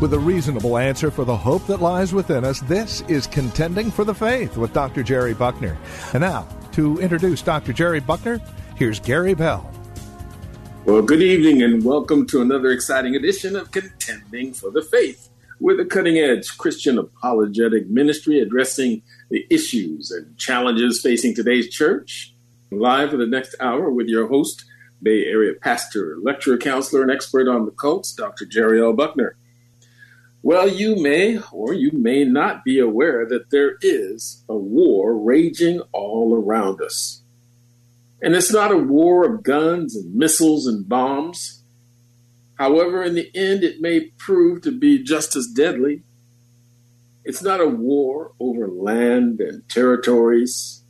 With a reasonable answer for the hope that lies within us, this is Contending for the Faith with Dr. Jerry Buckner. And now, to introduce Dr. Jerry Buckner, here's Gary Bell. Well, good evening and welcome to another exciting edition of Contending for the Faith. We're the cutting edge Christian apologetic ministry addressing the issues and challenges facing today's church. Live for the next hour with your host, Bay Area pastor, lecturer, counselor, and expert on the cults, Dr. Jerry L. Buckner. Well, you may or you may not be aware that there is a war raging all around us. And it's not a war of guns and missiles and bombs. However, in the end, it may prove to be just as deadly. It's not a war over land and territories,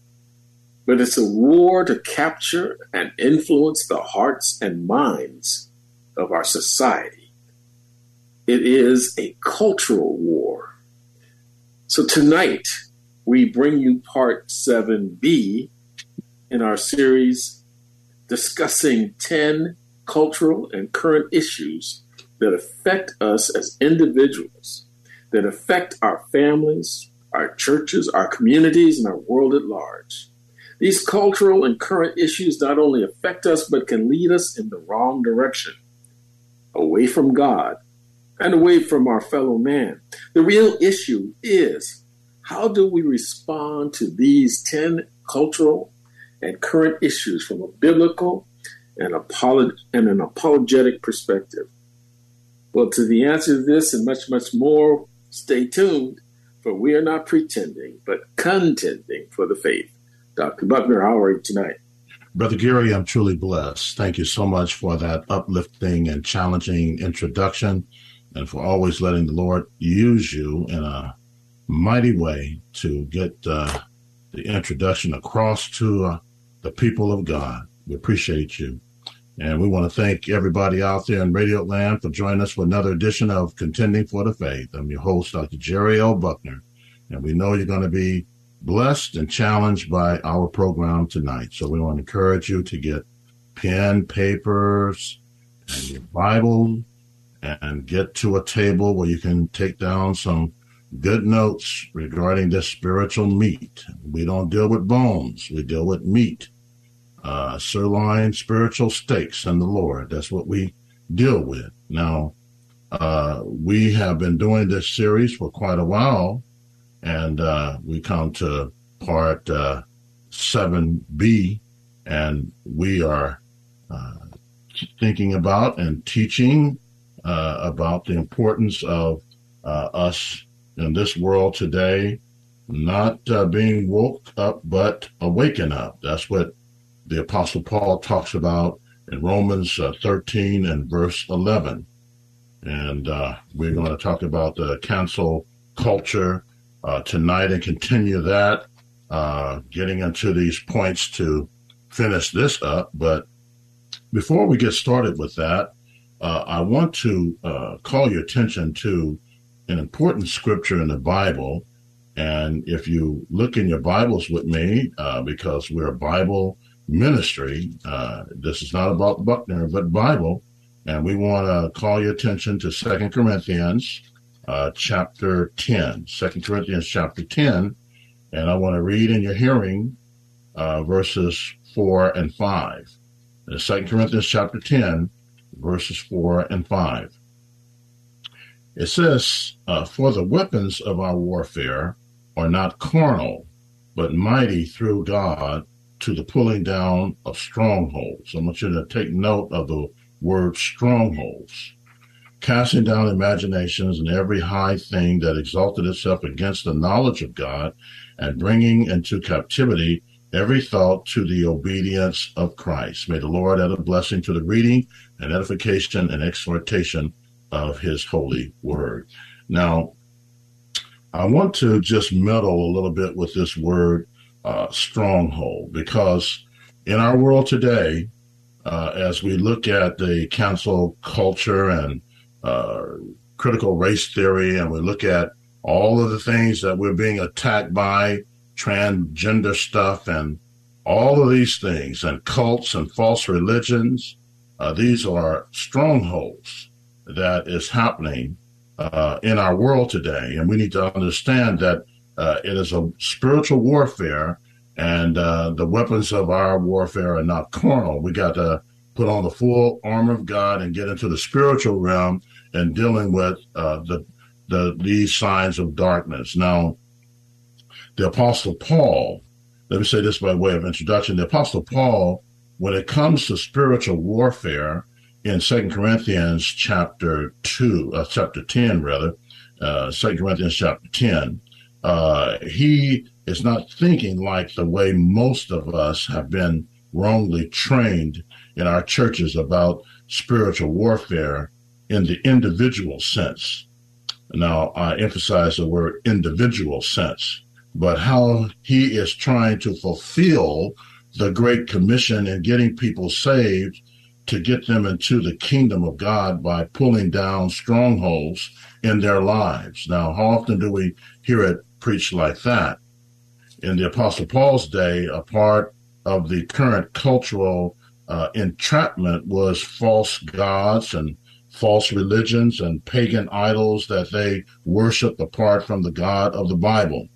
but it's a war to capture and influence the hearts and minds of our society. It is a cultural war. So tonight, we bring you part 7B in our series discussing 10 cultural and current issues that affect us as individuals, that affect our families, our churches, our communities, and our world at large. These cultural and current issues not only affect us, but can lead us in the wrong direction, away from God and away from our fellow man. The real issue is how do we respond to these 10 cultural and current issues from a biblical and, apolog- and an apologetic perspective? Well, to the answer to this and much, much more, stay tuned, for we are not pretending, but contending for the faith. Dr. Buckner, how are you tonight? Brother Gary, I'm truly blessed. Thank you so much for that uplifting and challenging introduction and for always letting the Lord use you in a mighty way to get uh, the introduction across to uh, the people of God. We appreciate you. And we want to thank everybody out there in Radio Land for joining us for another edition of Contending for the Faith. I'm your host, Dr. Jerry L. Buckner, and we know you're going to be blessed and challenged by our program tonight. So we want to encourage you to get pen, papers, and your Bible and get to a table where you can take down some good notes regarding this spiritual meat. We don't deal with bones, we deal with meat. Uh, sirloin spiritual steaks in the Lord. That's what we deal with. Now, uh, we have been doing this series for quite a while, and uh, we come to part 7b, uh, and we are uh, thinking about and teaching uh, about the importance of uh, us in this world today not uh, being woke up, but awaken up. That's what the Apostle Paul talks about in Romans uh, 13 and verse 11. And uh, we're going to talk about the cancel culture uh, tonight and continue that, getting into these points to finish this up. But before we get started with that, uh, I want to uh, call your attention to an important scripture in the Bible. And if you look in your Bibles with me, uh, because we're a Bible ministry, uh, this is not about Buckner, but Bible. And we want to call your attention to Second Corinthians uh, chapter 10. 2 Corinthians chapter 10. And I want to read in your hearing uh, verses 4 and 5. In 2 Corinthians chapter 10, verses 4 and 5. It says, uh, For the weapons of our warfare are not carnal, but mighty through God to the pulling down of strongholds. I want you to take note of the word strongholds. Casting down imaginations and every high thing that exalted itself against the knowledge of God, and bringing into captivity every thought to the obedience of Christ. May the Lord add a blessing to the reading and edification and exhortation of his holy word. Now, I want to just meddle a little bit with this word uh, stronghold because in our world today, uh, as we look at the cancel culture and uh, critical race theory, and we look at all of the things that we're being attacked by, transgender stuff, and all of these things, and cults and false religions, uh, these are strongholds that is happening uh, in our world today. And we need to understand that uh, it is a spiritual warfare, and uh, the weapons of our warfare are not carnal. We got to put on the full armor of God and get into the spiritual realm and dealing with uh, the the these signs of darkness. Now, the Apostle Paul, let me say this by way of introduction. The Apostle Paul, when it comes to spiritual warfare, in Second Corinthians chapter two, uh, chapter ten rather, uh, Second Corinthians chapter ten, uh, he is not thinking like the way most of us have been wrongly trained in our churches about spiritual warfare in the individual sense. Now, I emphasize the word individual sense, but how he is trying to fulfill the Great Commission and getting people saved to get them into the kingdom of God by pulling down strongholds in their lives. Now, how often do we hear it preached like that? In the Apostle Paul's day, a part of the current cultural uh, entrapment was false gods and false religions and pagan idols that they worship apart from the God of the Bible.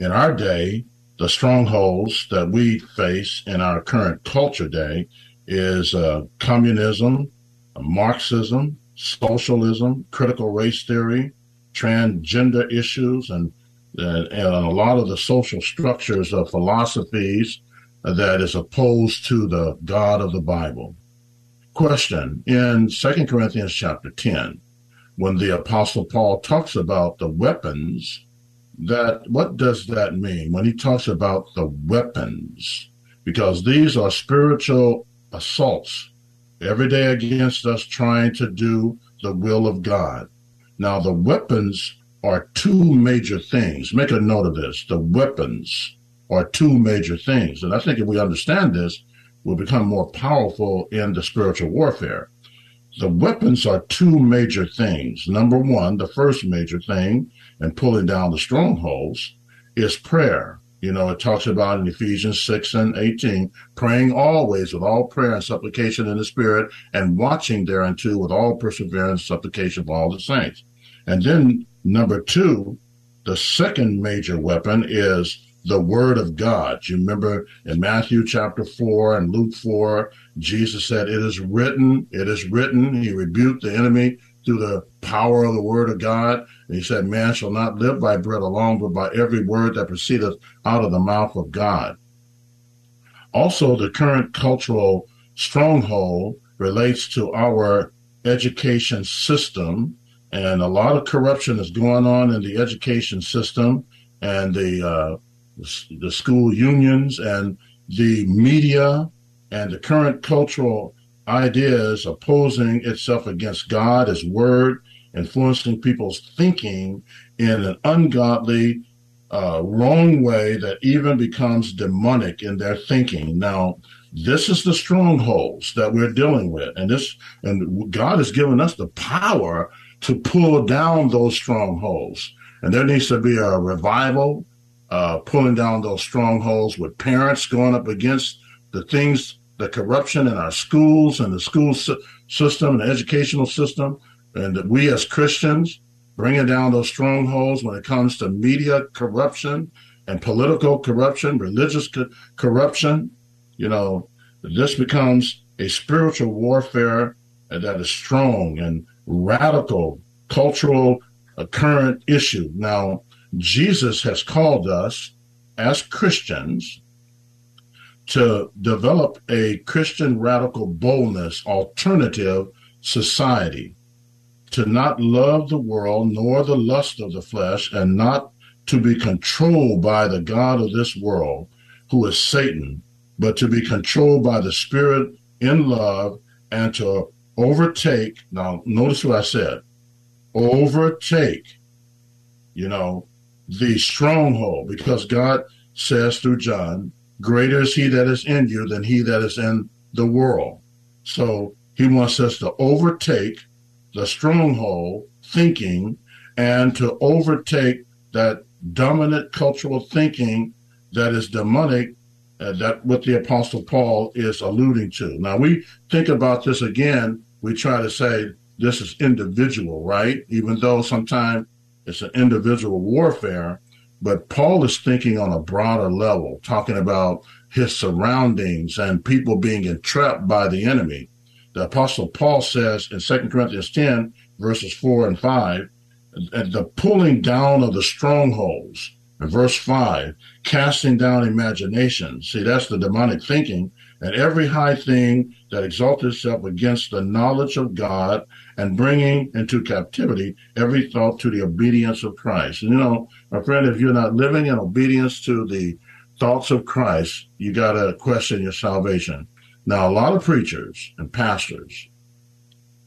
In our day, the strongholds that we face in our current culture day is uh, communism, Marxism, socialism, critical race theory, transgender issues, and, and, and a lot of the social structures of philosophies that is opposed to the God of the Bible. Question In 2 Corinthians chapter 10, when the Apostle Paul talks about the weapons, that what does that mean when he talks about the weapons? Because these are spiritual assaults every day against us trying to do the will of God. Now, the weapons are two major things. Make a note of this. The weapons are two major things. And I think if we understand this, we'll become more powerful in the spiritual warfare. The weapons are two major things. Number one, the first major thing in pulling down the strongholds is prayer. You know, it talks about in Ephesians 6 and 18, praying always with all prayer and supplication in the Spirit, and watching thereunto with all perseverance, supplication for all the saints. And then number two, the second major weapon is the word of God. You remember in Matthew chapter 4 and Luke 4, Jesus said, It is written, it is written. He rebuked the enemy through the power of the word of God. And he said, Man shall not live by bread alone, but by every word that proceedeth out of the mouth of God. Also, the current cultural stronghold relates to our education system. And a lot of corruption is going on in the education system and the uh, the school unions and the media and the current cultural ideas opposing itself against God, His Word, influencing people's thinking in an ungodly, uh, wrong way that even becomes demonic in their thinking. Now, this is the strongholds that we're dealing with, and this, and God has given us the power to pull down those strongholds. And there needs to be a revival uh, pulling down those strongholds with parents going up against the things, the corruption in our schools and the school system and the educational system, and that we as Christians bringing down those strongholds when it comes to media corruption and political corruption, religious co- corruption. You know, this becomes a spiritual warfare that is strong and radical cultural uh, current issue. Now, Jesus has called us as Christians to develop a Christian radical boldness alternative society, to not love the world nor the lust of the flesh, and not to be controlled by the God of this world, who is Satan, but to be controlled by the Spirit in love and to overtake. Now, notice what I said overtake, you know, the stronghold, because God says through John, greater is he that is in you than he that is in the world. So he wants us to overtake the stronghold thinking and to overtake that dominant cultural thinking that is demonic uh, that what the apostle paul is alluding to. Now we think about this again. We try to say this is individual right? Even though sometimes it's an individual warfare but paul is thinking on a broader level talking about his surroundings and people being entrapped by the enemy the apostle paul says in 2 corinthians 10 verses 4 and 5 the pulling down of the strongholds. And verse 5, casting down imaginations. See, that's the demonic thinking. And every high thing that exalts itself against the knowledge of God and bringing into captivity every thought to the obedience of Christ. And you know, my friend, if you're not living in obedience to the thoughts of Christ, you got to question your salvation. Now, a lot of preachers and pastors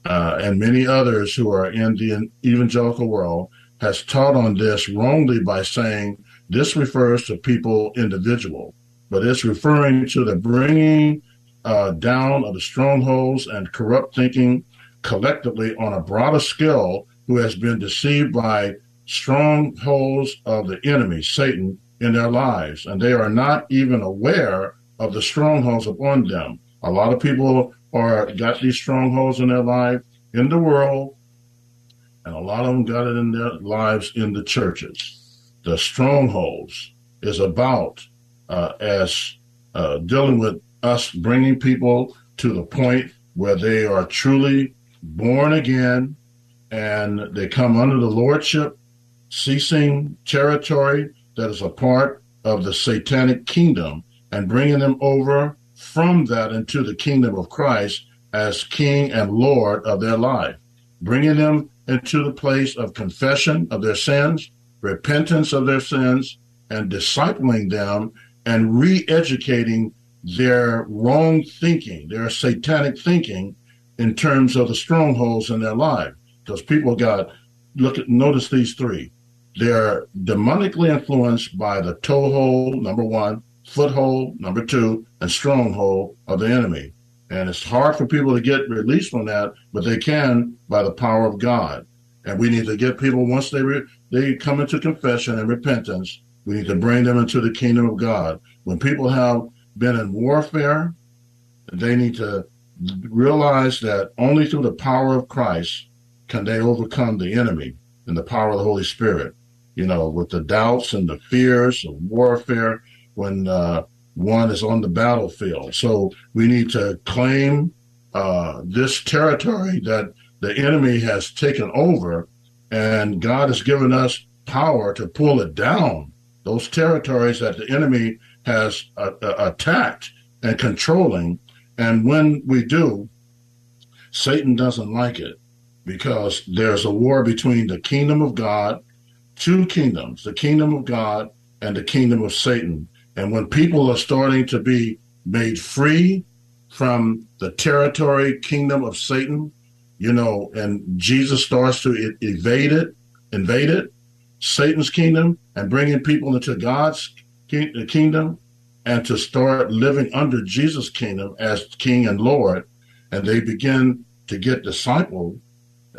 uh, and many others who are in the evangelical world has taught on this wrongly by saying this refers to people individual, but it's referring to the bringing uh, down of the strongholds and corrupt thinking collectively on a broader scale who has been deceived by strongholds of the enemy, Satan, in their lives. And they are not even aware of the strongholds upon them. A lot of people or got these strongholds in their life in the world, and a lot of them got it in their lives in the churches. The strongholds is about uh, as uh, dealing with us bringing people to the point where they are truly born again and they come under the lordship, ceasing territory that is a part of the satanic kingdom and bringing them over from that into the kingdom of Christ as King and Lord of their life, bringing them into the place of confession of their sins, repentance of their sins, and discipling them and re educating their wrong thinking, their satanic thinking in terms of the strongholds in their life. Because people got, look at, notice these three. They're demonically influenced by the toehold, number one, foothold, number two, and stronghold of the enemy. And it's hard for people to get released from that, but they can by the power of God. And we need to get people once they re- they come into confession and repentance. We need to bring them into the kingdom of God. When people have been in warfare, they need to realize that only through the power of Christ can they overcome the enemy and the power of the Holy Spirit. You know, with the doubts and the fears of warfare, when uh, one is on the battlefield. So we need to claim uh, this territory that the enemy has taken over, and God has given us power to pull it down. Those territories that the enemy has uh, uh, attacked and controlling. And when we do, Satan doesn't like it because there's a war between the kingdom of God, two kingdoms, the kingdom of God and the kingdom of Satan. And when people are starting to be made free from the territory kingdom of Satan, you know, and Jesus starts to evade it, invade it, Satan's kingdom, and bringing people into God's kingdom, and to start living under Jesus' kingdom as King and Lord, and they begin to get discipled.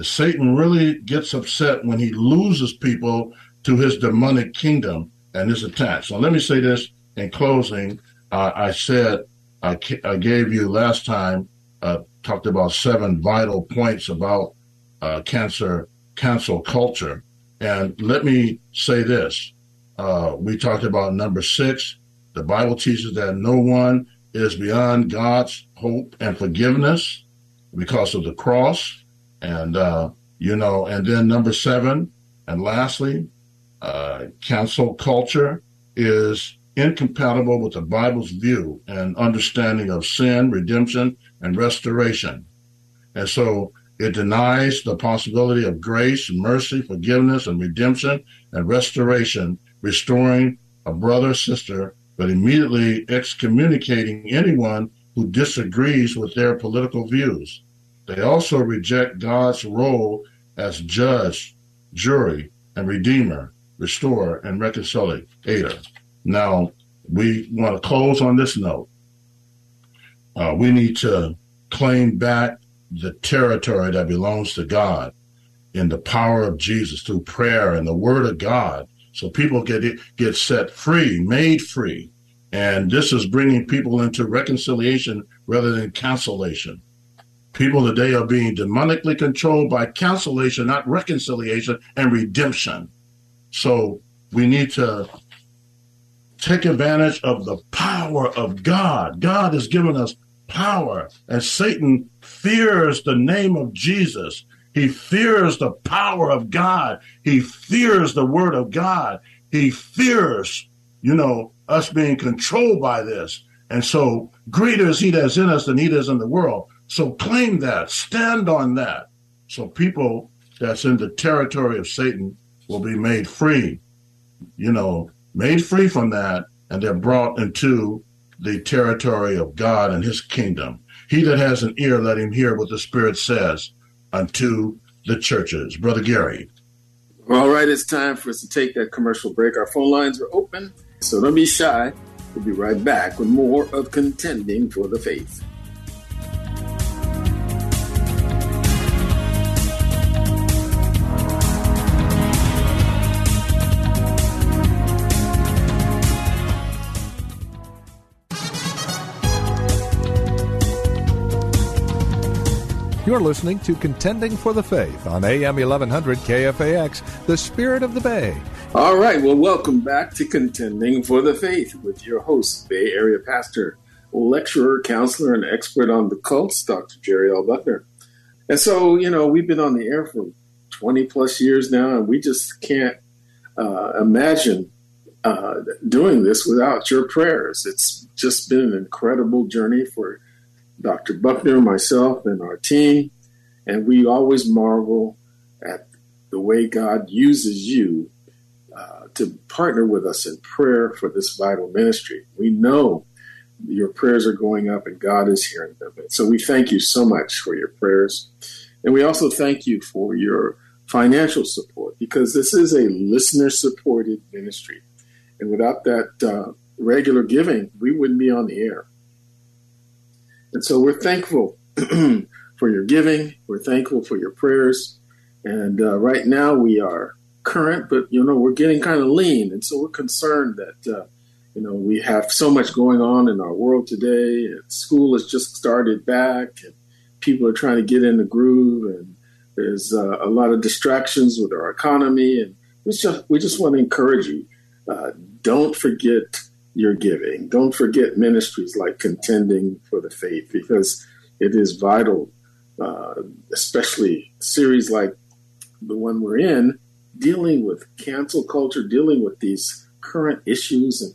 Satan really gets upset when he loses people to his demonic kingdom and his attacks. So let me say this in closing, uh, I said I, I, gave you last time uh, talked about seven vital points about uh, cancer cancel culture, and let me say this: uh, we talked about number six. The Bible teaches that no one is beyond God's hope and forgiveness because of the cross, and uh, you know, and then number seven, and lastly, uh, cancel culture is incompatible with the Bible's view and understanding of sin, redemption, and restoration. And so it denies the possibility of grace, mercy, forgiveness, and redemption and restoration, restoring a brother, sister but immediately excommunicating anyone who disagrees with their political views. They also reject God's role as judge, jury, and redeemer, restorer, and reconciliator. Now, we want to close on this note. Uh, we need to claim back the territory that belongs to God in the power of Jesus through prayer and the word of God. So people get get set free, made free. And this is bringing people into reconciliation rather than cancellation. People today are being demonically controlled by cancellation, not reconciliation and redemption. So we need to take advantage of the power of God. God has given us power, and Satan fears the name of Jesus. He fears the power of God. He fears the word of God. He fears, you know, us being controlled by this. And so greater is he that's in us than he that's in the world. So claim that, stand on that. So people that's in the territory of Satan will be made free, you know, made free from that, and they're brought into the territory of God and his kingdom. He that has an ear, let him hear what the Spirit says unto the churches. Brother Gary. All right, it's time for us to take that commercial break. Our phone lines are open, so don't be shy. We'll be right back with more of Contending for the Faith. You're listening to Contending for the Faith on AM 1100 KFAX, the spirit of the Bay. All right, well, welcome back to Contending for the Faith with your host, Bay Area pastor, lecturer, counselor, and expert on the cults, Dr. Jerry L. Buckner. And so, you know, we've been on the air for 20 plus years now, and we just can't uh, imagine uh, doing this without your prayers. It's just been an incredible journey for Dr. Buckner, myself, and our team. And we always marvel at the way God uses you uh, to partner with us in prayer for this vital ministry. We know your prayers are going up and God is hearing them. So we thank you so much for your prayers. And we also thank you for your financial support because this is a listener supported ministry. And without that uh, regular giving, we wouldn't be on the air. And so we're thankful for your giving. We're thankful for your prayers. And uh, right now we are current, but you know we're getting kind of lean, and so we're concerned that uh, you know we have so much going on in our world today. And school has just started back, and people are trying to get in the groove, and there's uh, a lot of distractions with our economy, and we just we just want to encourage you. Uh, don't forget your giving. Don't forget ministries like Contending for the Faith because it is vital, uh, especially series like the one we're in, dealing with cancel culture, dealing with these current issues, and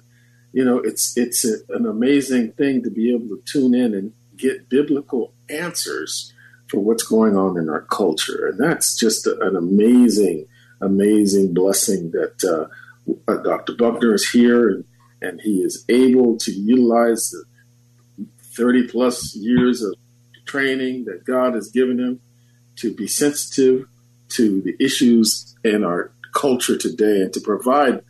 you know, it's it's a, an amazing thing to be able to tune in and get biblical answers for what's going on in our culture, and that's just a, an amazing, amazing blessing that uh, Dr. Buckner is here and and he is able to utilize the 30 plus years of training that God has given him to be sensitive to the issues in our culture today and to provide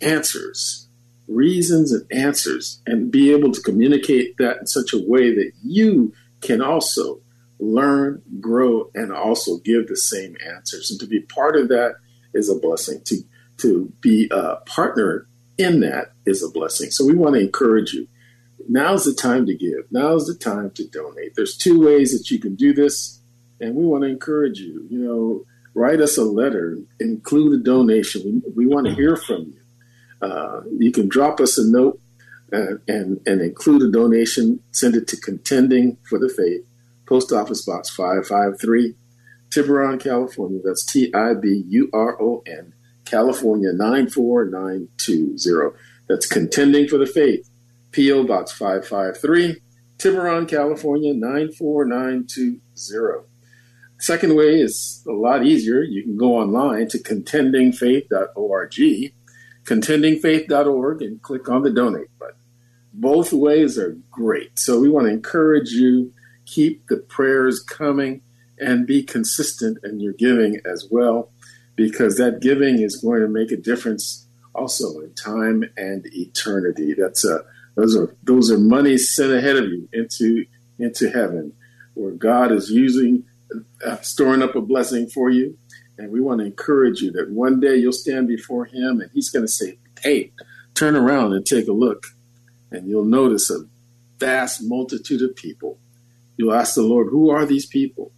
answers, reasons and answers, and be able to communicate that in such a way that you can also learn, grow, and also give the same answers. And to be part of that is a blessing. To to be a partner in that is a blessing. So we want to encourage you. Now's the time to give. Now's the time to donate. There's two ways that you can do this, and we want to encourage you. You know, write us a letter, include a donation. We, we want to hear from you. Uh, you can drop us a note and, and, and include a donation. Send it to Contending for the Faith, Post Office Box 553, Tiburon, California. That's T I B U R O N California 94920. That's Contending for the Faith, P.O. Box 553, Tiburon, California 94920. Second way is a lot easier. You can go online to contendingfaith.org contendingfaith.org and click on the donate button. Both ways are great. So we want to encourage you, keep the prayers coming and be consistent in your giving as well, because that giving is going to make a difference also in time and eternity. That's a those are those are money sent ahead of you into into heaven, where God is using uh, storing up a blessing for you. And we want to encourage you that one day you'll stand before Him, and He's going to say, "Hey, turn around and take a look," and you'll notice a vast multitude of people. You'll ask the Lord, "Who are these people?"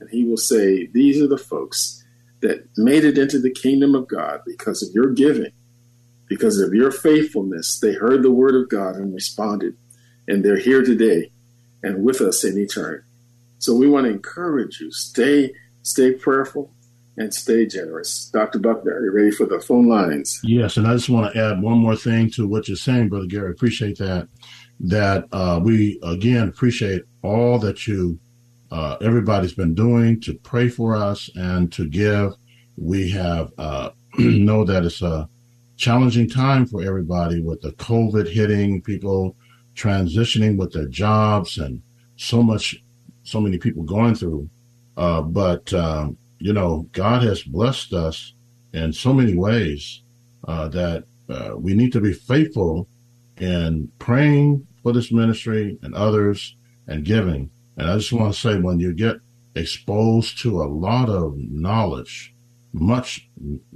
And He will say, "These are the folks." That made it into the kingdom of God because of your giving because of your faithfulness, they heard the word of God and responded. And they're here today and with us in eternity. So we want to encourage you. Stay, stay prayerful and stay generous. Dr. Buckner, are you ready for the phone lines? Yes, and I just want to add one more thing to what you're saying, Brother Gary. Appreciate that. That uh, we again appreciate all that you, uh, everybody's been doing to pray for us and to give. We have uh, know that it's a challenging time for everybody with the COVID hitting, people transitioning with their jobs, and so much, so many people going through. Uh, but um, you know, God has blessed us in so many ways uh, that uh, we need to be faithful in praying for this ministry and others and giving. And I just want to say, when you get exposed to a lot of knowledge, much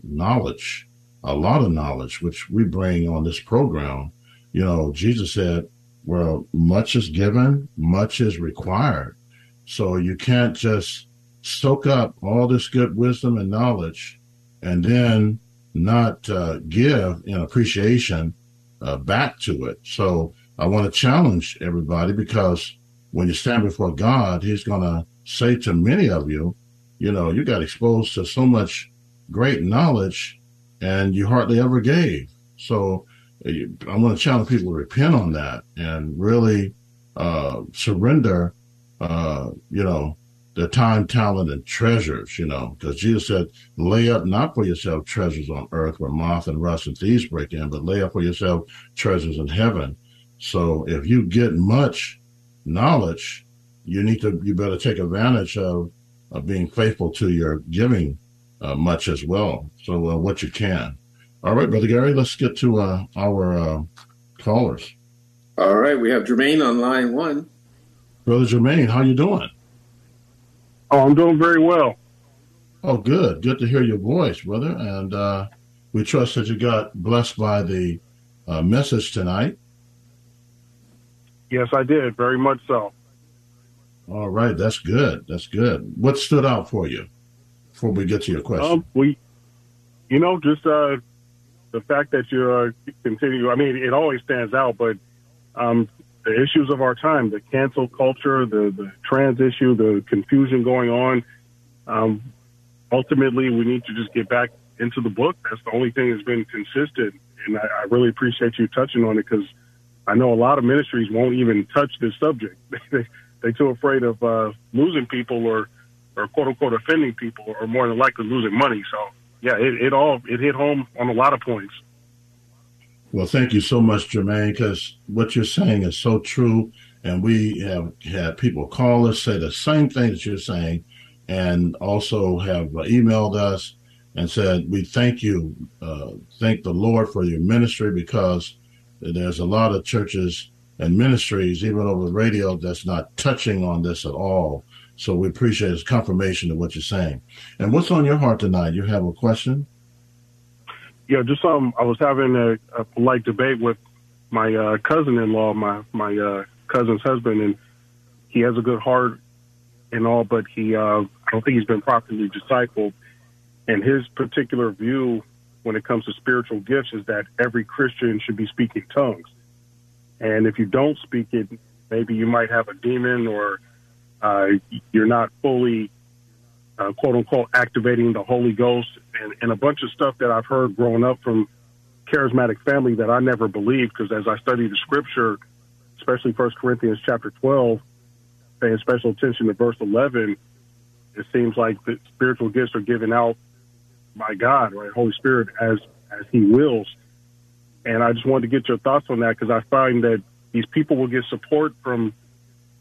knowledge, a lot of knowledge, which we bring on this program. You know, Jesus said, well, much is given, much is required. So you can't just soak up all this good wisdom and knowledge and then not uh, give in appreciation uh, back to it. So I want to challenge everybody because when you stand before God, He's going to say to many of you, you know, you got exposed to so much great knowledge and you hardly ever gave. So I'm going to challenge people to repent on that and really uh, surrender, uh, you know, their time, talent, and treasures, you know, because Jesus said, lay up not for yourself treasures on earth where moth and rust and thieves break in, but lay up for yourself treasures in heaven. So if you get much knowledge, you need to, you better take advantage of, of being faithful to your giving uh, much as well. So uh, what you can. All right, brother Gary, let's get to uh, our uh, callers. All right, we have Jermaine on line one. Brother Jermaine, how you doing? Oh, I'm doing very well. Oh, good. Good to hear your voice, brother. And uh, we trust that you got blessed by the uh, message tonight. Yes, I did. Very much so. All right, that's good. That's good. What stood out for you? before we get to your question? Um, we, you know, just uh, the fact that you uh, continue. I mean, it always stands out, but um, the issues of our time, the cancel culture, the the trans issue, the confusion going on. Um, ultimately, we need to just get back into the book. That's the only thing that's been consistent, and I, I really appreciate you touching on it because I know a lot of ministries won't even touch this subject. they they're too afraid of uh, losing people or or quote unquote offending people or more than likely losing money. So yeah, it, it all it hit home on a lot of points. Well, thank you so much, Jermaine, because what you're saying is so true. And we have had people call us, say the same thing that you're saying, and also have emailed us and said, We thank you, uh, thank the Lord for your ministry because there's a lot of churches and ministries, even over the radio, that's not touching on this at all. So we appreciate his confirmation of what you're saying. And what's on your heart tonight? You have a question? Yeah, just um, I was having a, a polite debate with my uh, cousin-in-law, my my uh, cousin's husband, and he has a good heart and all, but he uh, I don't think he's been properly discipled. And his particular view when it comes to spiritual gifts is that every Christian should be speaking tongues. And if you don't speak it, maybe you might have a demon or uh, you're not fully, uh, quote unquote, activating the Holy Ghost and, and a bunch of stuff that I've heard growing up from charismatic family that I never believed because as I study the scripture, especially First Corinthians chapter 12, paying special attention to verse 11, it seems like the spiritual gifts are given out by God, right? Holy Spirit as as He wills. And I just wanted to get your thoughts on that because I find that these people will get support from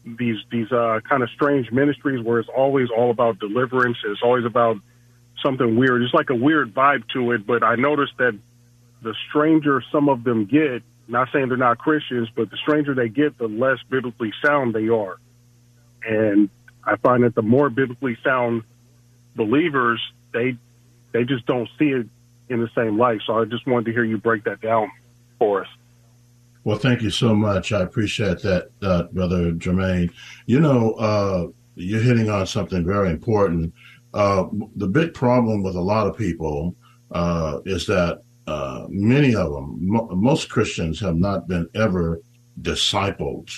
these these uh, kind of strange ministries where it's always all about deliverance. It's always about something weird. It's like a weird vibe to it. But I noticed that the stranger some of them get, not saying they're not Christians, but the stranger they get, the less biblically sound they are. And I find that the more biblically sound believers, they they just don't see it in the same light. So I just wanted to hear you break that down for us. Well, thank you so much. I appreciate that, uh, Brother Jermaine. You know, uh, you're hitting on something very important. Uh, the big problem with a lot of people uh, is that uh, many of them, mo- most Christians, have not been ever discipled.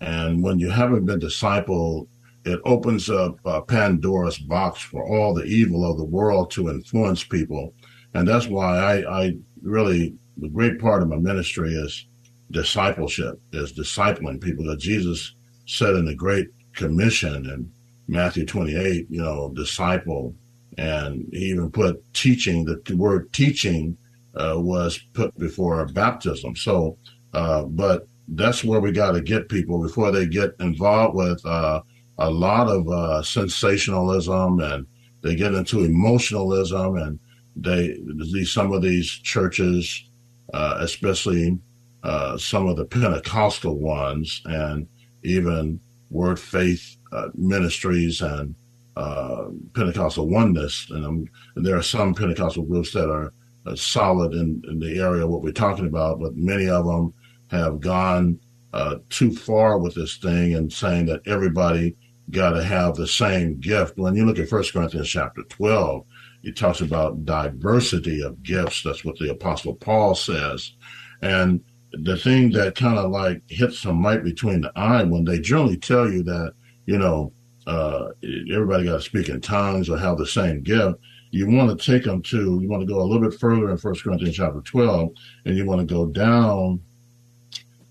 And when you haven't been discipled, it opens up Pandora's box for all the evil of the world to influence people. And that's why I, I really, the great part of my ministry is discipleship, is discipling people that Jesus said in the Great Commission in Matthew 28, you know, disciple. And he even put teaching, the word teaching uh, was put before baptism. So, uh, but that's where we got to get people before they get involved with uh, a lot of uh, sensationalism and they get into emotionalism and they these some of these churches, uh, especially uh, some of the Pentecostal ones, and even Word Faith uh, ministries and uh, Pentecostal oneness, and, um, and, there are some Pentecostal groups that are uh, solid in, in, the area of what we're talking about, but many of them have gone uh, too far with this thing and saying that everybody got to have the same gift. When you look at First Corinthians chapter 12, it talks about diversity of gifts. That's what the Apostle Paul says. And the thing that kind of like hits them right between the eye when they generally tell you that, you know, uh, everybody got to speak in tongues or have the same gift. You want to take them to, you want to go a little bit further in First Corinthians chapter 12, and you want to go down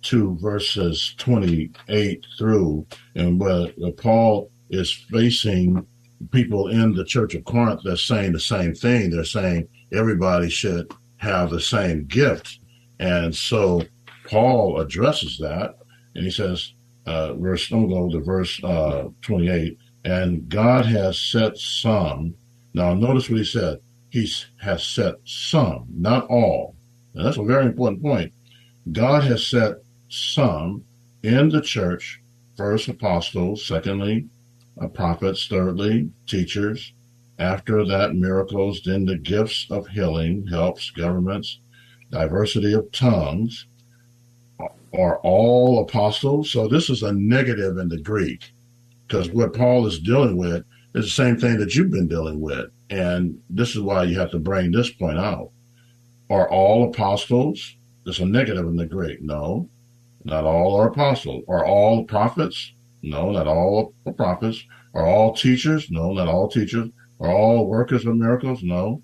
to verses 28 through, and where Paul is facing people in the church of Corinth that's saying the same thing. They're saying everybody should have the same gift. And so Paul addresses that and he says, uh, verse, to go to verse uh, 28. And God has set some. Now, notice what he said. He has set some, not all. And that's a very important point. God has set some in the church, first apostles, secondly, uh, prophets, thirdly, teachers, after that, miracles, then the gifts of healing, helps, governments, diversity of tongues, are all apostles. So this is a negative in the Greek because what Paul is dealing with is the same thing that you've been dealing with. And this is why you have to bring this point out. Are all apostles? There's a negative in the Greek. No, not all are apostles. Are all prophets? No, not all are prophets. Are all teachers? No, not all teachers. Are all workers of miracles? No.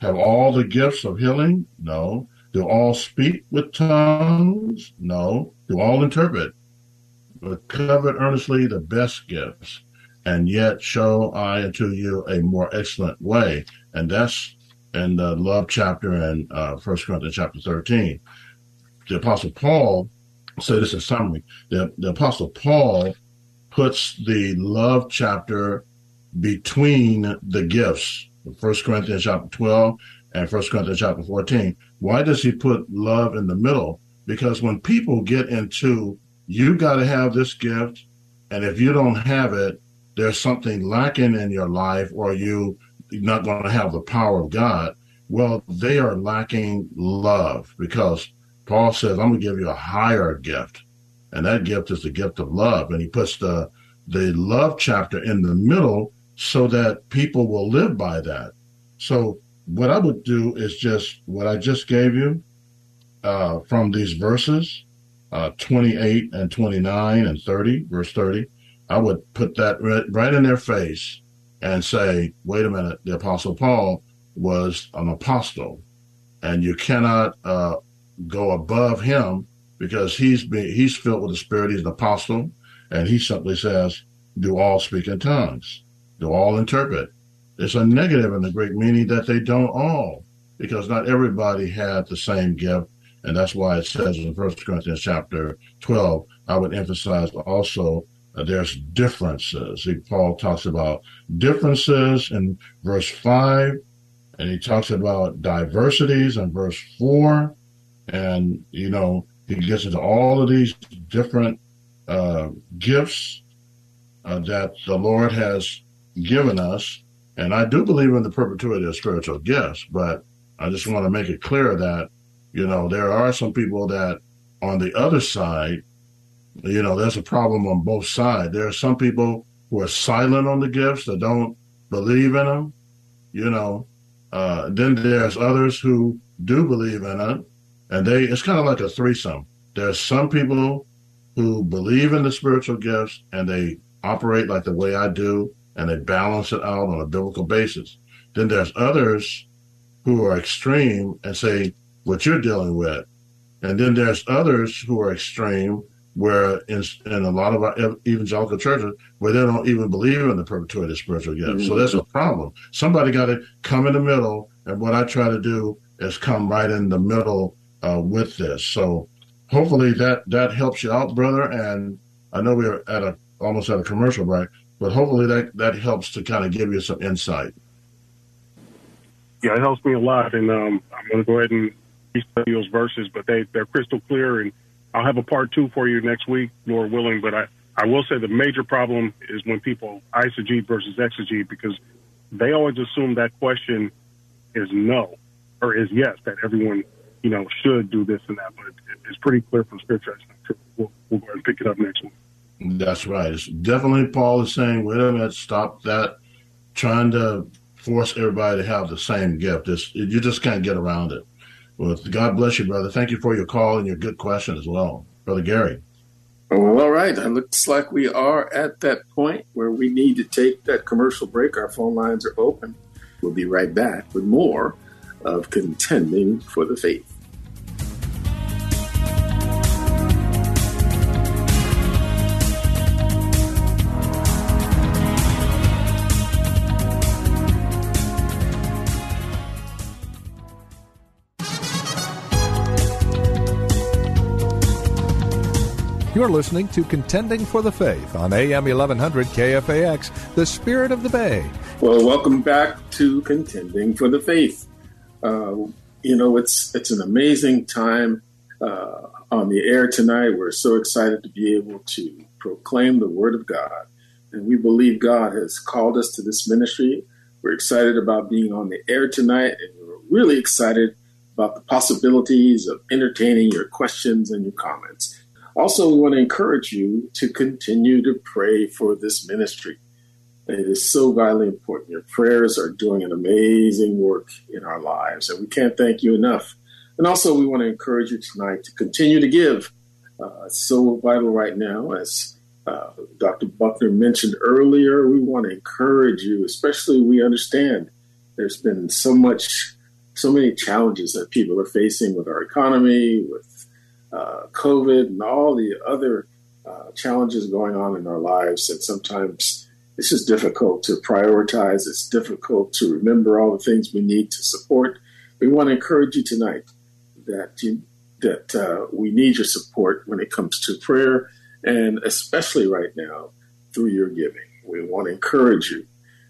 Have all the gifts of healing? No. Do all speak with tongues? No. Do all interpret? But covet earnestly the best gifts, and yet show I unto you a more excellent way. And that's in the love chapter in uh, 1 Corinthians chapter 13. The Apostle Paul, say this in summary, the, the Apostle Paul puts the love chapter between the gifts. 1 Corinthians chapter 12 and 1 Corinthians chapter 14. Why does he put love in the middle? Because when people get into, you got to have this gift, and if you don't have it, there's something lacking in your life, or you are not going to have the power of God. Well, they are lacking love because Paul says, I'm going to give you a higher gift. And that gift is the gift of love. And he puts the, the love chapter in the middle so that people will live by that. So what I would do is just what I just gave you uh, from these verses, uh, 28 and 29 and 30, verse 30. I would put that right, right in their face and say, wait a minute, the Apostle Paul was an apostle, and you cannot uh, go above him because he's he's filled with the Spirit. He's an apostle, and he simply says, "Do all speak in tongues? Do all interpret?" It's a negative in the Greek, meaning that they don't all. because not everybody had the same gift. And that's why it says in First Corinthians chapter 12, I would emphasize also uh, there's differences. He, Paul talks about differences in verse 5, and he talks about diversities in verse 4. And, you know, he gets into all of these different uh, gifts uh, that the Lord has given us. And I do believe in the perpetuity of spiritual gifts, but I just want to make it clear that, you know, there are some people that on the other side, you know, there's a problem on both sides. There are some people who are silent on the gifts that don't believe in them, you know. Uh, then there's others who do believe in it, and they it's kind of like a threesome. There's some people who believe in the spiritual gifts and they operate like the way I do, and they balance it out on a biblical basis. Then there's others who are extreme and say what you're dealing with. And then there's others who are extreme where in, in a lot of our evangelical churches where they don't even believe in the perpetuity of spiritual gifts. Mm-hmm. So that's a problem. Somebody got to come in the middle. And what I try to do is come right in the middle uh, with this. So hopefully that, that helps you out, brother. And I know we're at a, almost at a commercial break, but hopefully that, that helps to kind of give you some insight. Yeah, it helps me a lot. And um, I'm going to go ahead and study those verses, but they, they're crystal clear and I'll have a part two for you next week, Lord willing. But I, I will say the major problem is when people eisegete versus exegete because they always assume that question is no or is yes, that everyone, you know, should do this and that. But it's pretty clear from Scripture. We'll, we'll go ahead and pick it up next week. That's right. It's definitely Paul is saying, wait a minute, stop that trying to force everybody to have the same gift. It's, you just can't get around it. Well, God bless you, brother. Thank you for your call and your good question as well, brother Gary. Well, all right. It looks like we are at that point where we need to take that commercial break. Our phone lines are open. We'll be right back with more of Contending for the Faith. You're listening to Contending for the Faith on AM 1100 KFAX, the spirit of the Bay. Well, welcome back to Contending for the Faith. Uh, you know, it's it's an amazing time uh, on the air tonight. We're so excited to be able to proclaim the Word of God, and we believe God has called us to this ministry. We're excited about being on the air tonight, and we're really excited about the possibilities of entertaining your questions and your comments. Also, we want to encourage you to continue to pray for this ministry. It is so vitally important. Your prayers are doing an amazing work in our lives, and we can't thank you enough. And also, we want to encourage you tonight to continue to give. Uh, so vital right now, as uh, Dr. Buckner mentioned earlier. We want to encourage you, especially we understand there's been so much, so many challenges that people are facing with our economy, with uh, COVID and all the other uh, challenges going on in our lives. And sometimes it's just difficult to prioritize. It's difficult to remember all the things we need to support. We want to encourage you tonight that you, that uh, we need your support when it comes to prayer, and especially right now through your giving. We want to encourage you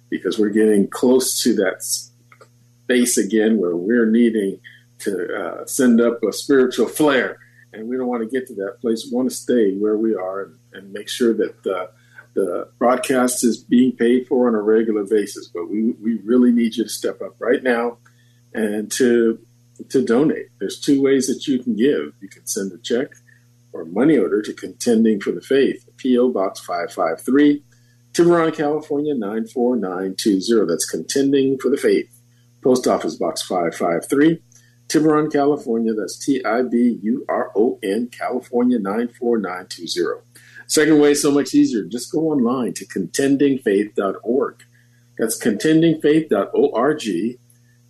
because we're getting close to that space again where we're needing to uh, send up a spiritual flare and we don't want to get to that place. We want to stay where we are and, and make sure that the, the broadcast is being paid for on a regular basis. But we, we really need you to step up right now and to to donate. There's two ways that you can give. You can send a check or money order to Contending for the Faith, P.O. Box 553, Tiburon, California 94920. That's Contending for the Faith, Post Office Box 553. Tiburon, California. That's T I B U R O N, California 94920. Second way is so much easier. Just go online to contendingfaith.org. That's contendingfaith.org.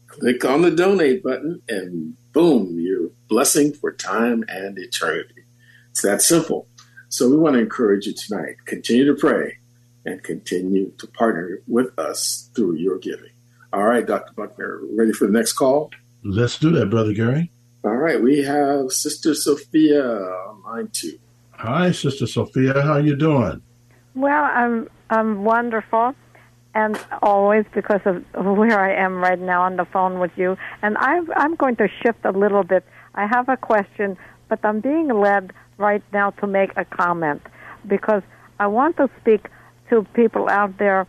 Click on the donate button, and boom, you're blessing for time and eternity. It's that simple. So we want to encourage you tonight. Continue to pray and continue to partner with us through your giving. All right, Dr. Buckner, ready for the next call? Let's do that, Brother Gary. All right, we have Sister Sophia on line two. Hi, Sister Sophia. How you doing? Well, I'm I'm wonderful, and always because of where I am right now on the phone with you. And I'm I'm going to shift a little bit. I have a question, but I'm being led right now to make a comment because I want to speak to people out there,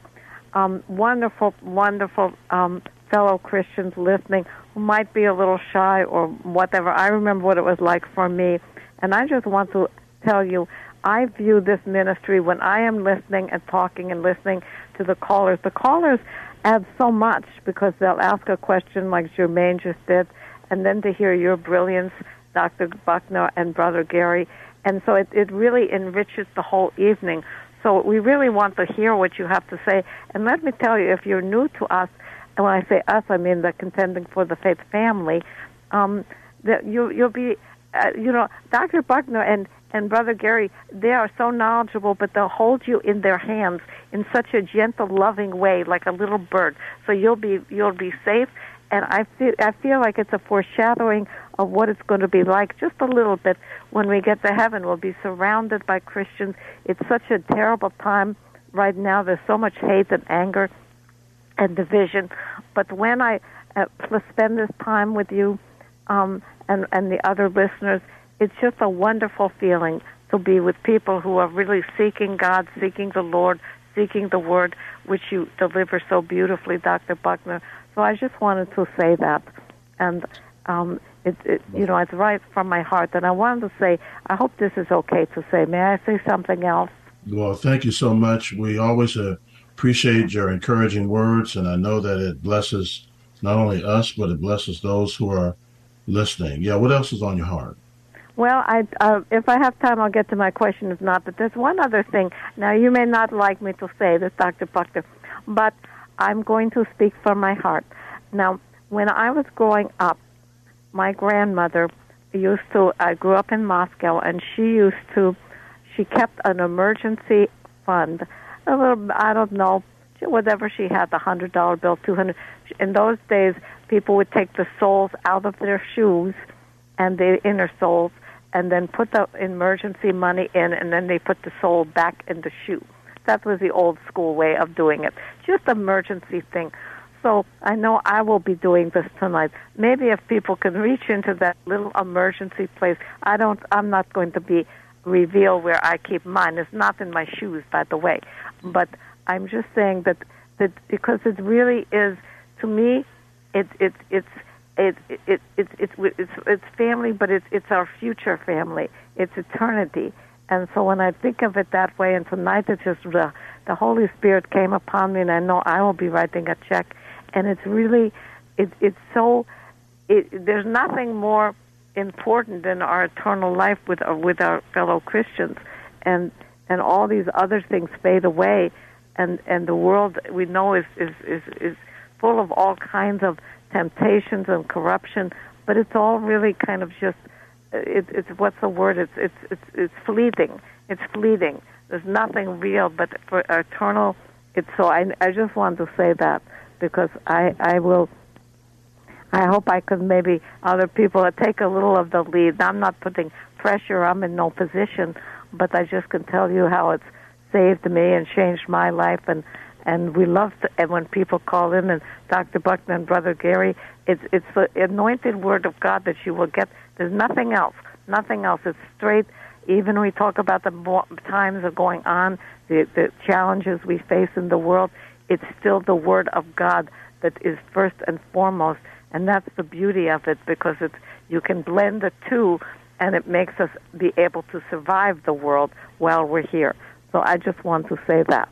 um, wonderful, wonderful um, fellow Christians listening who might be a little shy or whatever. I remember what it was like for me, and I just want to tell you, I view this ministry when I am listening and talking and listening to the callers. The callers add so much because they'll ask a question like Germaine just did, and then to hear your brilliance, Dr. Buckner and Brother Gary. And so it, it really enriches the whole evening. So we really want to hear what you have to say. And let me tell you, if you're new to us, and when I say us, I mean the contending for the faith family, um, that you you'll be, uh, you know, Dr. Buckner and and Brother Gary, they are so knowledgeable, but they'll hold you in their hands in such a gentle, loving way, like a little bird. So you'll be you'll be safe. And I feel I feel like it's a foreshadowing of what it's going to be like, just a little bit, when we get to heaven. We'll be surrounded by Christians. It's such a terrible time right now. There's so much hate and anger and division. But when I uh, spend this time with you um, and and the other listeners, it's just a wonderful feeling to be with people who are really seeking God, seeking the Lord, seeking the Word, which you deliver so beautifully, Dr. Buckner. So I just wanted to say that, and um, it, it, you know, it's right from my heart. And I wanted to say, I hope this is okay to say. May I say something else? Well, thank you so much. We always uh, appreciate your encouraging words, and I know that it blesses not only us, but it blesses those who are listening. Yeah, what else is on your heart? Well, I, uh, if I have time, I'll get to my question. If not, but there's one other thing. Now, you may not like me to say this, Dr. Buckner, but I'm going to speak from my heart. Now, when I was growing up, my grandmother used to, I grew up in Moscow, and she used to, she kept an emergency fund. A little, I don't know, whatever she had, the hundred dollar bill, two hundred. In those days, people would take the soles out of their shoes and the inner soles, and then put the emergency money in, and then they put the sole back in the shoe. That was the old school way of doing it. Just emergency thing. So I know I will be doing this tonight. Maybe if people can reach into that little emergency place, I don't. I'm not going to be reveal where I keep mine. It's not in my shoes, by the way. But I'm just saying that that because it really is to me, it it it's it it it it's it's it's it's family, but it's it's our future family. It's eternity. And so when I think of it that way, and tonight it just the the Holy Spirit came upon me, and I know I will be writing a check and it's really it, it's so it, there's nothing more important than our eternal life with uh, with our fellow Christians, and and all these other things fade away, and and the world we know is is is, is full of all kinds of temptations and corruption, but it's all really kind of just it, it's what's the word? It's it's it's it's fleeting. It's fleeting. There's nothing real, but for eternal, it's so. I I just want to say that because I I will. I hope I could maybe other people take a little of the lead. I'm not putting pressure. I'm in no position, but I just can tell you how it's saved me and changed my life. And and we love to, and when people call in and Dr. Buckner and Brother Gary, it's it's the anointed word of God that you will get. There's nothing else. Nothing else. It's straight. Even we talk about the times are going on, the the challenges we face in the world, it's still the Word of God that is first and foremost, and that's the beauty of it because it's you can blend the two, and it makes us be able to survive the world while we're here. So I just want to say that.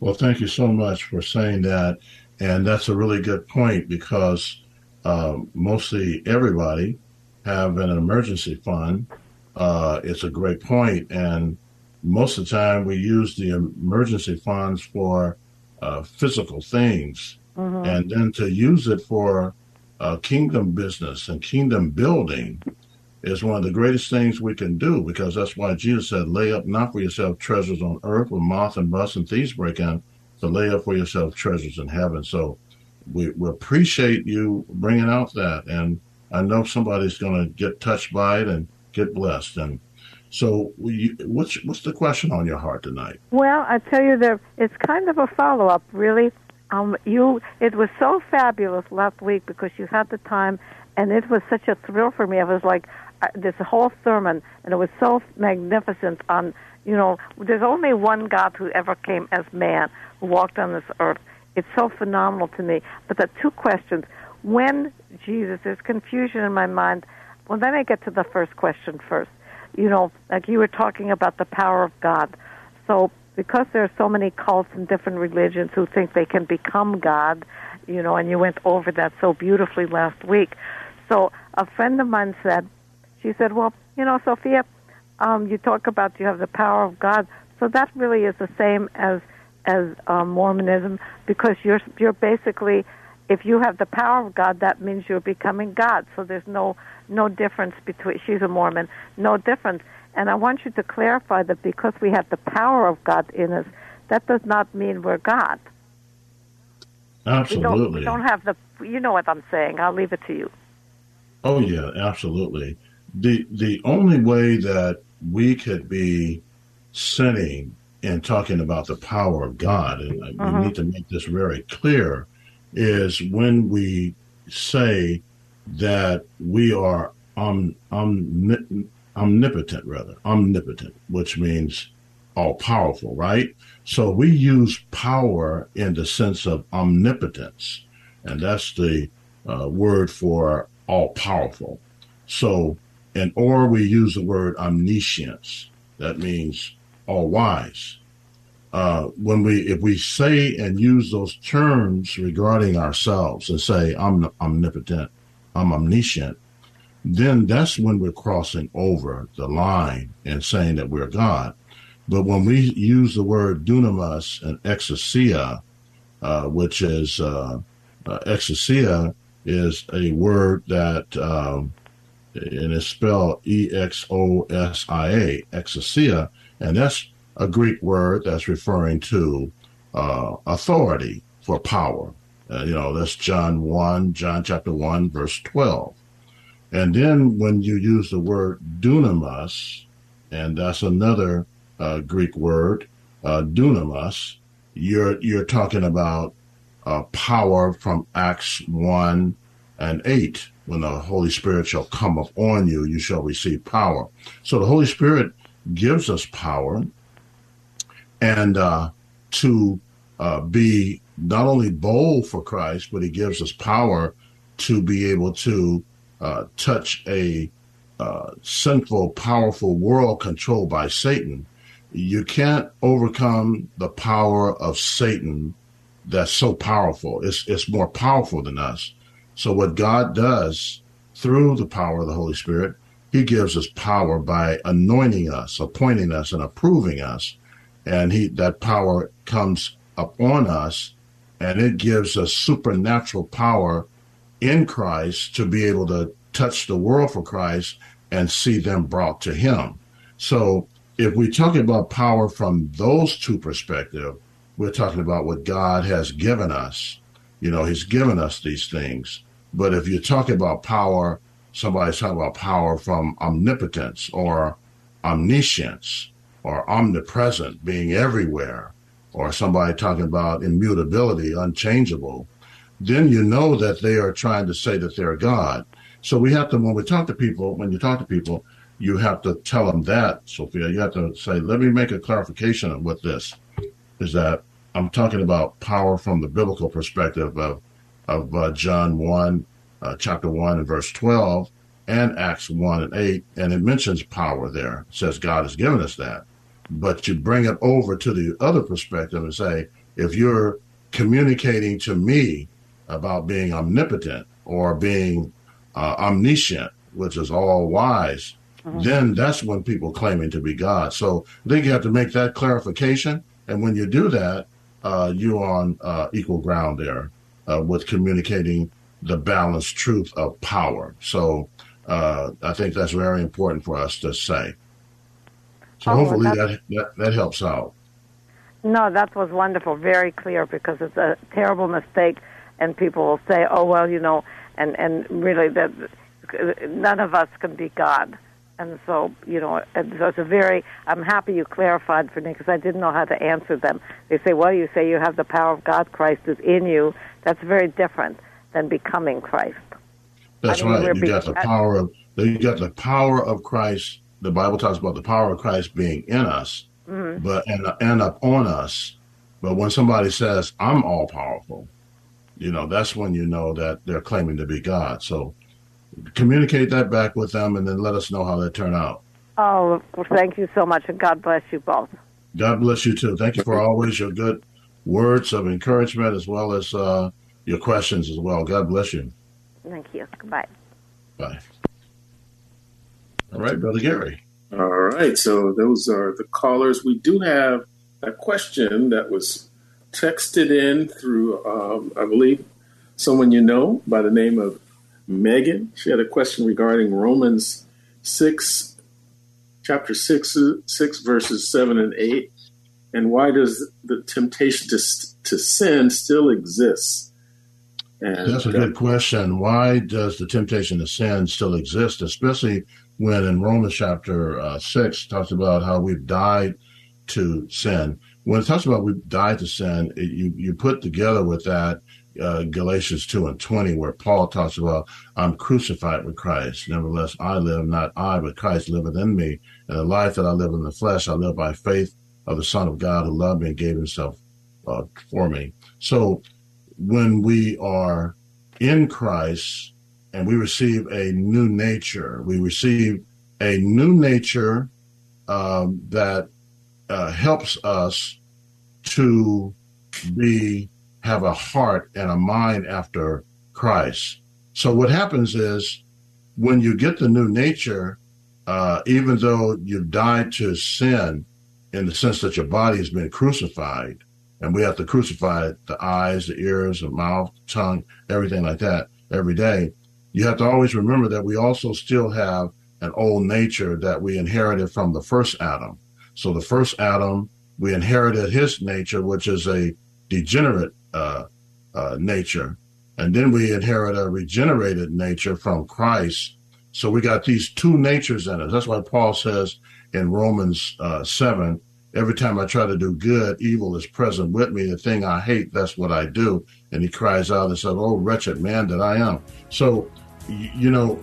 Well, thank you so much for saying that, and that's a really good point because uh, mostly everybody have an emergency fund. Uh, it's a great point, and most of the time we use the emergency funds for uh, physical things, mm-hmm. and then to use it for uh, kingdom business and kingdom building is one of the greatest things we can do because that's why Jesus said, "Lay up not for yourself treasures on earth where moth and rust and thieves break in, to lay up for yourself treasures in heaven." So we, we appreciate you bringing out that. And I know somebody's going to get touched by it and get blessed. And so, we, what's what's the question on your heart tonight? Well, I tell you, that it's kind of a follow up, really. Um, you, it was so fabulous last week because you had the time, and it was such a thrill for me. I was like, uh, this whole sermon, and it was so magnificent. On you know, there's only one God who ever came as man, who walked on this earth. It's so phenomenal to me. But the two questions: when Jesus, there's confusion in my mind. Well, let me get to the first question first you know, like you were talking about the power of God. So because there are so many cults and different religions who think they can become God, you know, and you went over that so beautifully last week. So a friend of mine said, she said, well, you know, Sophia, um, you talk about you have the power of God. So that really is the same as as um, Mormonism because you're you're basically if you have the power of God, that means you're becoming God. So there's no no difference between she's a Mormon, no difference. And I want you to clarify that because we have the power of God in us, that does not mean we're God. Absolutely. We don't, we don't have the. You know what I'm saying. I'll leave it to you. Oh yeah, absolutely. The the only way that we could be sinning and talking about the power of God, and mm-hmm. we need to make this very clear, is when we say that we are om, om, omnipotent, rather, omnipotent, which means all powerful, right? So we use power in the sense of omnipotence, and that's the uh, word for all powerful. So, and or we use the word omniscience, that means all wise uh, when we if we say and use those terms regarding ourselves and say I'm omnipotent, I'm omniscient, then that's when we're crossing over the line and saying that we're God. But when we use the word dunamis and exousia, uh, which is uh, uh, exousia is a word that um, and it's spelled E X O S I A, exousia, and that's a Greek word that's referring to uh, authority for power. Uh, you know, that's John 1, John chapter 1, verse 12. And then when you use the word dunamis, and that's another uh, Greek word, uh, dunamis, you're, you're talking about uh, power from Acts 1 and 8. When the Holy Spirit shall come upon you, you shall receive power. So the Holy Spirit gives us power and uh, to uh, be not only bold for Christ, but He gives us power to be able to uh, touch a uh, sinful, powerful world controlled by Satan. You can't overcome the power of Satan that's so powerful. It's, it's more powerful than us. So, what God does through the power of the Holy Spirit, He gives us power by anointing us, appointing us, and approving us and he that power comes upon us and it gives us supernatural power in Christ to be able to touch the world for Christ and see them brought to him. So if we talk about power from those two perspectives, we're talking about what God has given us. You know, he's given us these things. But if you talk about power, somebody's talking about power from omnipotence or omniscience, or omnipresent, being everywhere, or somebody talking about immutability, unchangeable, then you know that they are trying to say that they're God. So we have to, when we talk to people, when you talk to people, you have to tell them that, Sophia. You have to say, let me make a clarification with this. Is that I'm talking about power from the biblical perspective of of uh, John one, uh, chapter one and verse twelve, and Acts one and eight, and it mentions power there. It says God has given us that but you bring it over to the other perspective and say, if you're communicating to me about being omnipotent or being uh, omniscient, which is all wise, mm-hmm. then that's when people claiming to be God. So I think you have to make that clarification. And when you do that, uh, you're on uh, equal ground there uh, with communicating the balanced truth of power. So uh, I think that's very important for us to say. So oh, hopefully that, that, that helps out. No, that was wonderful, very clear because it's a terrible mistake. And people will say, "Oh well, you know," and and really that none of us can be God. And so, you know, so it's a very, I'm happy you clarified for me because I didn't know how to answer them. They say, well, you say you have the power of God, Christ is in you. That's very different than becoming Christ. That's I mean, right. You got the power of, you got the power of Christ. The Bible talks about the power of Christ being in us, mm-hmm. but, and, and upon us. But when somebody says, I'm all powerful, you know, that's when you know that they're claiming to be God. So communicate that back with them and then let us know how they turn out. Oh, well, thank you so much, and God bless you both. God bless you too. Thank you for always your good words of encouragement as well as uh, your questions as well. God bless you. Thank you. Goodbye. Bye. All right, Brother Gary. All right. So those are the callers. We do have a question that was texted in through, um, I believe, someone you know by the name of Megan. She had a question regarding Romans 6, chapter 6, 6 verses 7 and 8. And why does the temptation to, to sin still exist? And, That's a good question. Why does the temptation to sin still exist, especially when in Romans chapter uh, 6 talks about how we've died to sin? When it talks about we've died to sin, it, you, you put together with that uh, Galatians 2 and 20, where Paul talks about, I'm crucified with Christ. Nevertheless, I live, not I, but Christ liveth in me. And the life that I live in the flesh, I live by faith of the Son of God who loved me and gave himself uh, for me. So when we are in Christ and we receive a new nature, we receive a new nature um, that uh, helps us to be have a heart and a mind after Christ. So what happens is when you get the new nature, uh, even though you've died to sin in the sense that your body has been crucified, and we have to crucify the eyes, the ears, the mouth, the tongue, everything like that every day. You have to always remember that we also still have an old nature that we inherited from the first Adam. So the first Adam, we inherited his nature, which is a degenerate uh, uh, nature. And then we inherit a regenerated nature from Christ. So we got these two natures in us. That's why Paul says in Romans uh, 7 every time I try to do good, evil is present with me. The thing I hate, that's what I do. And he cries out and says, Oh, wretched man that I am. So, you know,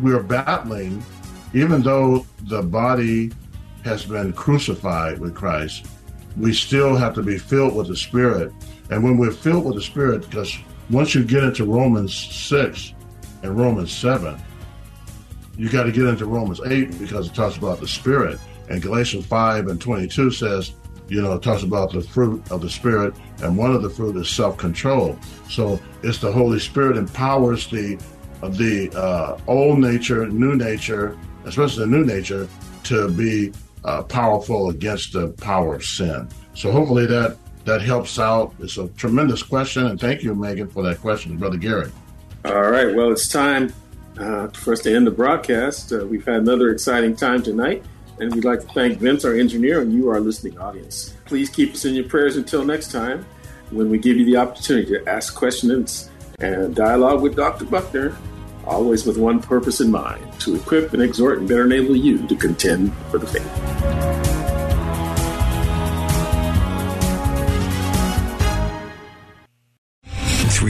we're battling, even though the body has been crucified with Christ, we still have to be filled with the Spirit and when we're filled with the Spirit, because once you get into Romans 6 and Romans 7, you got to get into Romans 8 because it talks about the Spirit. And Galatians 5 and 22 says, you know, it talks about the fruit of the Spirit, and one of the fruit is self control. So it's the Holy Spirit empowers the the uh, old nature, new nature, especially the new nature, to be uh, powerful against the power of sin. So hopefully that that helps out. It's a tremendous question, and thank you, Megan, for that question, Brother Gary. All right. Well, it's time uh, for us to end the broadcast. Uh, we've had another exciting time tonight, and we'd like to thank Vince, our engineer, and you, our listening audience. Please keep us in your prayers until next time when we give you the opportunity to ask questions and dialogue with Dr. Buckner, always with one purpose in mind to equip and exhort and better enable you to contend for the faith.